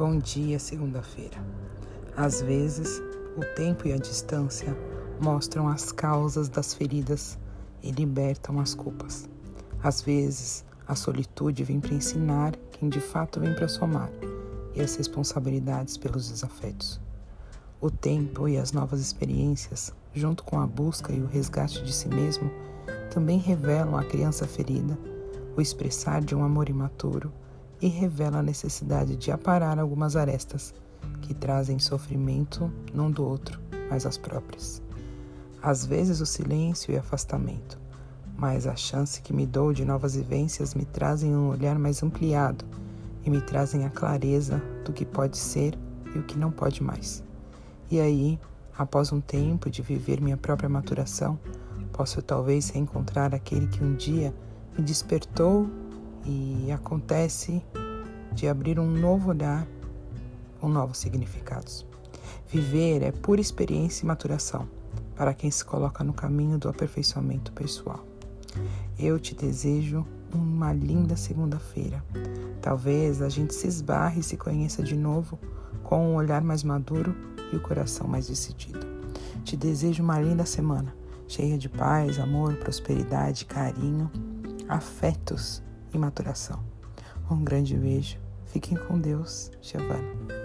Bom dia, segunda-feira. Às vezes, o tempo e a distância mostram as causas das feridas e libertam as culpas. Às vezes, a solitude vem para ensinar quem de fato vem para somar e as responsabilidades pelos desafetos. O tempo e as novas experiências, junto com a busca e o resgate de si mesmo, também revelam a criança ferida, o expressar de um amor imaturo e revela a necessidade de aparar algumas arestas que trazem sofrimento não do outro, mas as próprias. Às vezes o silêncio e afastamento, mas a chance que me dou de novas vivências me trazem um olhar mais ampliado e me trazem a clareza do que pode ser e o que não pode mais. E aí, após um tempo de viver minha própria maturação, posso talvez reencontrar aquele que um dia me despertou e acontece de abrir um novo olhar com novos significados. Viver é pura experiência e maturação para quem se coloca no caminho do aperfeiçoamento pessoal. Eu te desejo uma linda segunda-feira. Talvez a gente se esbarre e se conheça de novo com um olhar mais maduro e o coração mais decidido. Te desejo uma linda semana, cheia de paz, amor, prosperidade, carinho, afetos e maturação. Um grande beijo. Fiquem com Deus, Giovana.